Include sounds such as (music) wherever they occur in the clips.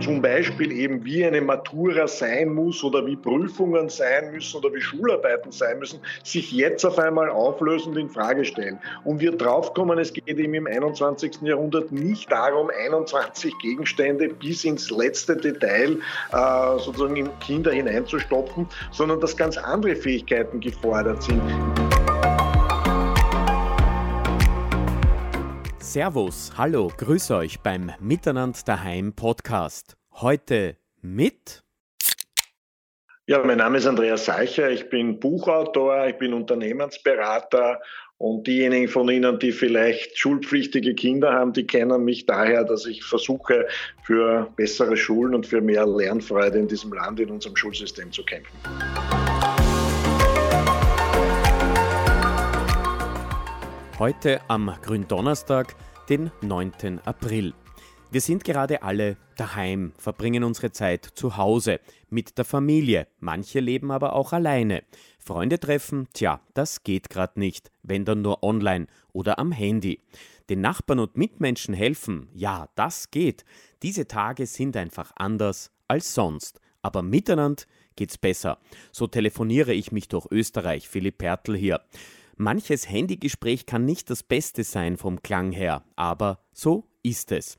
zum Beispiel eben wie eine Matura sein muss oder wie Prüfungen sein müssen oder wie Schularbeiten sein müssen, sich jetzt auf einmal auflösen und in Frage stellen. Und wir draufkommen, es geht eben im 21. Jahrhundert nicht darum, 21 Gegenstände bis ins letzte Detail äh, sozusagen in Kinder hineinzustopfen, sondern dass ganz andere Fähigkeiten gefordert sind. Servus, hallo, grüß euch beim Miteinander daheim Podcast. Heute mit. Ja, mein Name ist Andreas Seicher, ich bin Buchautor, ich bin Unternehmensberater und diejenigen von Ihnen, die vielleicht schulpflichtige Kinder haben, die kennen mich daher, dass ich versuche, für bessere Schulen und für mehr Lernfreude in diesem Land, in unserem Schulsystem zu kämpfen. Heute am Gründonnerstag, den 9. April. Wir sind gerade alle daheim, verbringen unsere Zeit zu Hause, mit der Familie, manche leben aber auch alleine. Freunde treffen, tja, das geht gerade nicht, wenn dann nur online oder am Handy. Den Nachbarn und Mitmenschen helfen, ja, das geht. Diese Tage sind einfach anders als sonst. Aber miteinander geht's besser. So telefoniere ich mich durch Österreich, Philipp Pertl hier. Manches Handygespräch kann nicht das Beste sein vom Klang her, aber so ist es.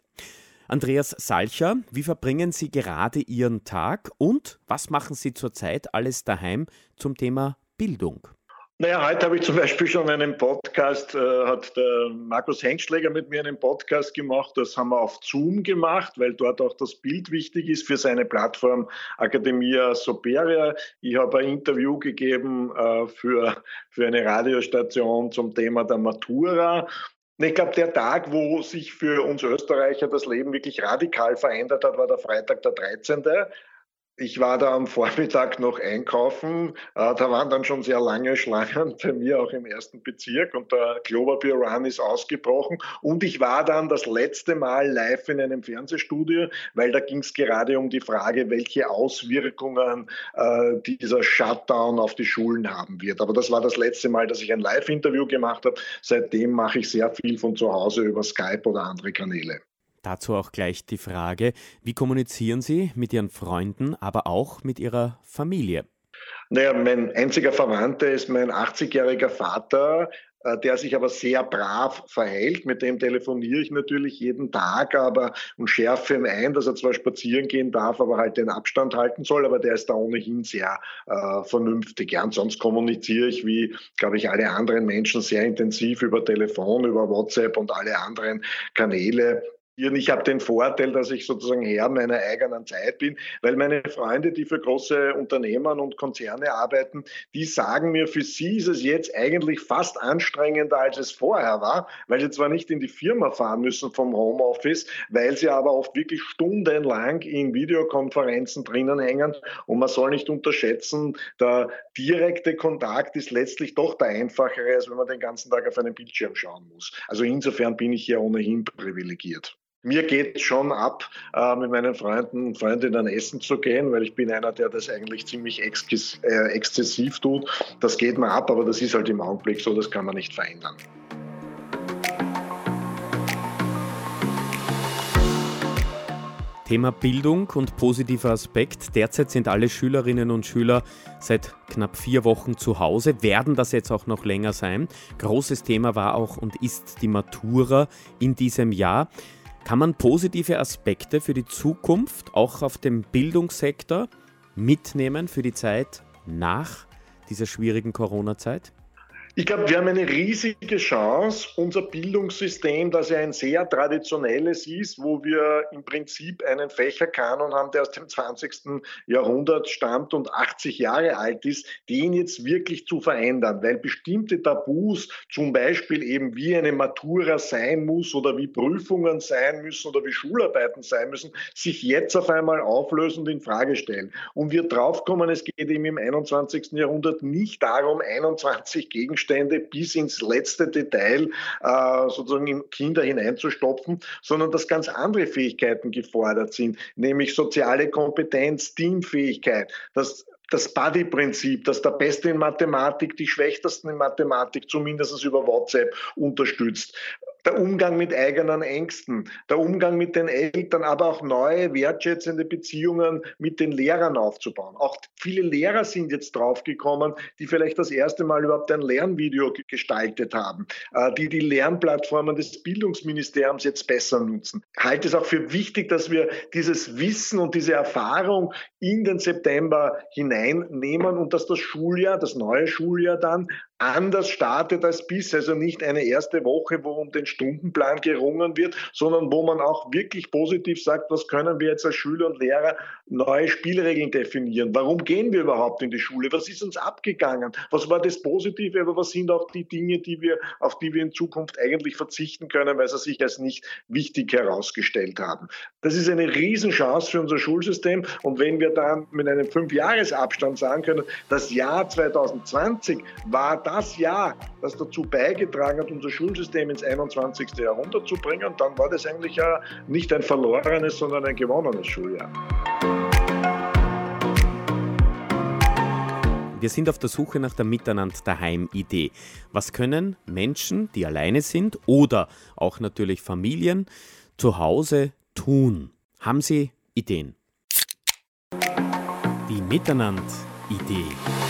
Andreas Salcher, wie verbringen Sie gerade Ihren Tag und was machen Sie zurzeit alles daheim zum Thema Bildung? Naja, heute habe ich zum Beispiel schon einen Podcast, äh, hat der Markus Hengschläger mit mir einen Podcast gemacht. Das haben wir auf Zoom gemacht, weil dort auch das Bild wichtig ist für seine Plattform Academia Soperia. Ich habe ein Interview gegeben äh, für, für eine Radiostation zum Thema der Matura. Ich glaube, der Tag, wo sich für uns Österreicher das Leben wirklich radikal verändert hat, war der Freitag, der 13. Ich war da am Vormittag noch einkaufen. Äh, da waren dann schon sehr lange Schlangen (laughs) bei mir auch im ersten Bezirk und der Klopapier Run ist ausgebrochen. Und ich war dann das letzte Mal live in einem Fernsehstudio, weil da ging es gerade um die Frage, welche Auswirkungen äh, dieser Shutdown auf die Schulen haben wird. Aber das war das letzte Mal, dass ich ein Live-Interview gemacht habe. Seitdem mache ich sehr viel von zu Hause über Skype oder andere Kanäle. Dazu auch gleich die Frage, wie kommunizieren Sie mit Ihren Freunden, aber auch mit Ihrer Familie? Naja, mein einziger Verwandter ist mein 80-jähriger Vater, äh, der sich aber sehr brav verhält. Mit dem telefoniere ich natürlich jeden Tag aber und schärfe ihm ein, dass er zwar spazieren gehen darf, aber halt den Abstand halten soll. Aber der ist da ohnehin sehr äh, vernünftig. Ja, und sonst kommuniziere ich wie, glaube ich, alle anderen Menschen sehr intensiv über Telefon, über WhatsApp und alle anderen Kanäle. Ich habe den Vorteil, dass ich sozusagen Herr meiner eigenen Zeit bin, weil meine Freunde, die für große Unternehmen und Konzerne arbeiten, die sagen mir, für sie ist es jetzt eigentlich fast anstrengender, als es vorher war, weil sie zwar nicht in die Firma fahren müssen vom Homeoffice, weil sie aber oft wirklich stundenlang in Videokonferenzen drinnen hängen. Und man soll nicht unterschätzen, der direkte Kontakt ist letztlich doch der einfachere, als wenn man den ganzen Tag auf einen Bildschirm schauen muss. Also insofern bin ich hier ohnehin privilegiert mir geht schon ab, äh, mit meinen Freunden und Freundinnen essen zu gehen, weil ich bin einer, der das eigentlich ziemlich exzess äh, exzessiv tut. Das geht mir ab, aber das ist halt im Augenblick so, das kann man nicht verändern. Thema Bildung und positiver Aspekt. Derzeit sind alle Schülerinnen und Schüler seit knapp vier Wochen zu Hause, werden das jetzt auch noch länger sein. Großes Thema war auch und ist die Matura in diesem Jahr. Kann man positive Aspekte für die Zukunft auch auf dem Bildungssektor mitnehmen für die Zeit nach dieser schwierigen Corona-Zeit? Ich glaube, wir haben eine riesige Chance. Unser Bildungssystem, das ja ein sehr traditionelles ist, wo wir im Prinzip einen Fächerkanon haben, der aus dem 20. Jahrhundert stammt und 80 Jahre alt ist, den jetzt wirklich zu verändern, weil bestimmte Tabus, zum Beispiel eben wie eine Matura sein muss oder wie Prüfungen sein müssen oder wie Schularbeiten sein müssen, sich jetzt auf einmal auflösen und in Frage stellen. Und wir draufkommen, es geht eben im 21. Jahrhundert nicht darum, 21 Gegenstände Gegenstände bis ins letzte Detail äh, sozusagen in Kinder hineinzustopfen, sondern dass ganz andere Fähigkeiten gefordert sind, nämlich soziale Kompetenz, Teamfähigkeit, dass das Buddy-Prinzip, dass der Beste in Mathematik die Schwächsten in Mathematik zumindest über WhatsApp unterstützt der Umgang mit eigenen Ängsten, der Umgang mit den Eltern, aber auch neue wertschätzende Beziehungen mit den Lehrern aufzubauen. Auch viele Lehrer sind jetzt draufgekommen, die vielleicht das erste Mal überhaupt ein Lernvideo gestaltet haben, äh, die die Lernplattformen des Bildungsministeriums jetzt besser nutzen. Ich halte es auch für wichtig, dass wir dieses Wissen und diese Erfahrung in den September hineinnehmen und dass das Schuljahr, das neue Schuljahr dann anders startet als bisher. Also nicht eine erste Woche, wo um den Stundenplan gerungen wird, sondern wo man auch wirklich positiv sagt, was können wir jetzt als Schüler und Lehrer neue Spielregeln definieren? Warum gehen wir überhaupt in die Schule? Was ist uns abgegangen? Was war das Positive, aber was sind auch die Dinge, die wir, auf die wir in Zukunft eigentlich verzichten können, weil sie sich als nicht wichtig herausgestellt haben? Das ist eine Riesenchance für unser Schulsystem. Und wenn wir dann mit einem Fünfjahresabstand sagen können, das Jahr 2020 war das Jahr, das dazu beigetragen hat, unser Schulsystem ins 21. Jahrhundert zu bringen, dann war das eigentlich ja nicht ein verlorenes, sondern ein gewonnenes Schuljahr. Wir sind auf der Suche nach der Miteinander daheim Idee. Was können Menschen, die alleine sind oder auch natürlich Familien zu Hause tun? Haben Sie Ideen? Die Miteinander Idee.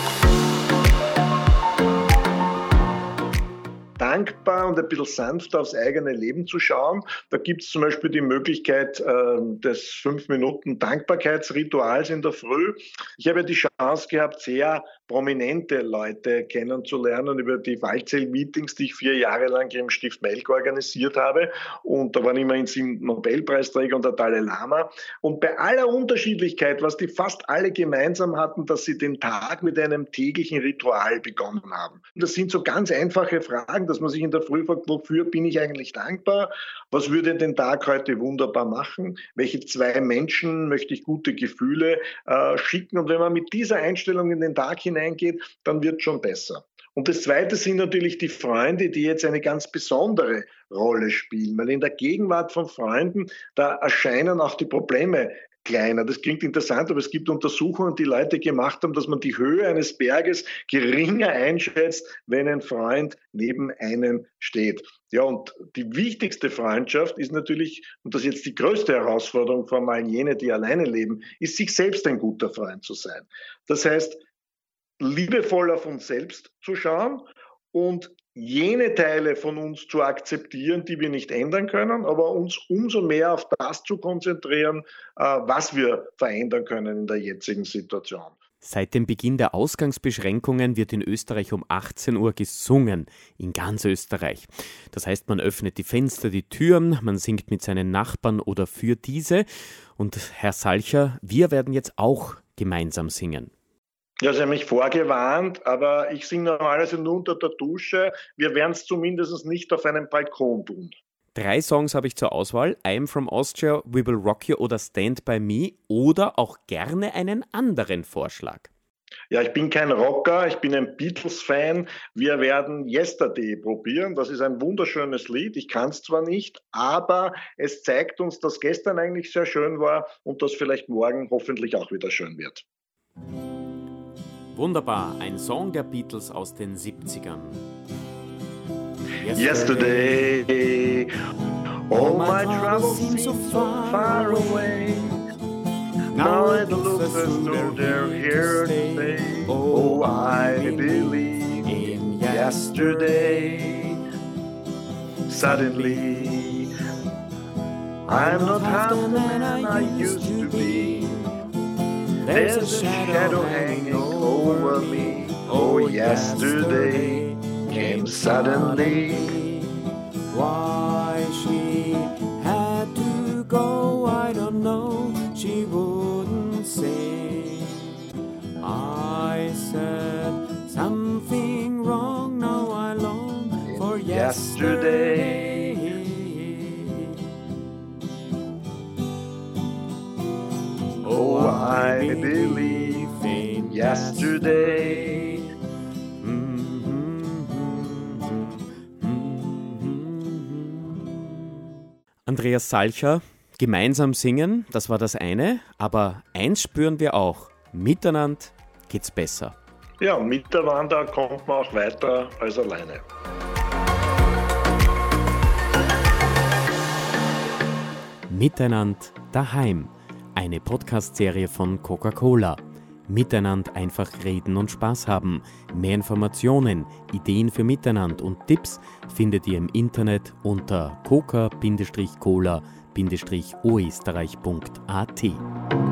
Dankbar und ein bisschen sanft aufs eigene Leben zu schauen. Da gibt es zum Beispiel die Möglichkeit äh, des fünf Minuten Dankbarkeitsrituals in der Früh. Ich habe die Chance gehabt, sehr prominente Leute kennenzulernen über die Wahlzell-Meetings, die ich vier Jahre lang im Stift Melk organisiert habe. Und da waren immerhin sieben Nobelpreisträger und der Dalai Lama. Und bei aller Unterschiedlichkeit, was die fast alle gemeinsam hatten, dass sie den Tag mit einem täglichen Ritual begonnen haben. Und das sind so ganz einfache Fragen, dass man sich in der Früh fragt, wofür bin ich eigentlich dankbar? Was würde den Tag heute wunderbar machen? Welche zwei Menschen möchte ich gute Gefühle äh, schicken? Und wenn man mit dieser Einstellung in den Tag hinein hineingeht, dann wird schon besser. Und das Zweite sind natürlich die Freunde, die jetzt eine ganz besondere Rolle spielen, weil in der Gegenwart von Freunden, da erscheinen auch die Probleme kleiner. Das klingt interessant, aber es gibt Untersuchungen, die Leute gemacht haben, dass man die Höhe eines Berges geringer einschätzt, wenn ein Freund neben einem steht. Ja, und die wichtigste Freundschaft ist natürlich, und das ist jetzt die größte Herausforderung vor allem jene, die alleine leben, ist sich selbst ein guter Freund zu sein. Das heißt, liebevoll auf uns selbst zu schauen und jene Teile von uns zu akzeptieren, die wir nicht ändern können, aber uns umso mehr auf das zu konzentrieren, äh, was wir verändern können in der jetzigen Situation. Seit dem Beginn der Ausgangsbeschränkungen wird in Österreich um 18 Uhr gesungen, in ganz Österreich. Das heißt, man öffnet die Fenster, die Türen, man singt mit seinen Nachbarn oder für diese. Und Herr Salcher, wir werden jetzt auch gemeinsam singen. Ja, Sie haben mich vorgewarnt, aber ich singe normalerweise nur unter der Dusche. Wir werden es zumindest nicht auf einem Balkon tun. Drei Songs habe ich zur Auswahl. I'm from Austria, We Will Rock You oder Stand By Me oder auch gerne einen anderen Vorschlag. Ja, ich bin kein Rocker, ich bin ein Beatles-Fan. Wir werden Yesterday probieren. Das ist ein wunderschönes Lied. Ich kann es zwar nicht, aber es zeigt uns, dass gestern eigentlich sehr schön war und dass vielleicht morgen hoffentlich auch wieder schön wird. Wunderbar, ein Song der Beatles aus den 70ern. Yesterday, Yesterday all my troubles seem so far away. Now it looks as though they're here to stay. Oh, I believe in yesterday. Suddenly, I'm not half the man I used to be. There's a shadow hanging over me. Oh, oh yesterday came suddenly. Why I believe in yesterday. Andreas Salcher, gemeinsam singen, das war das eine, aber eins spüren wir auch, miteinander geht's besser. Ja, miteinander kommt man auch weiter als alleine. Miteinander daheim. Eine Podcast-Serie von Coca-Cola. Miteinander einfach reden und Spaß haben. Mehr Informationen, Ideen für Miteinander und Tipps findet ihr im Internet unter coca-cola-oesterreich.at.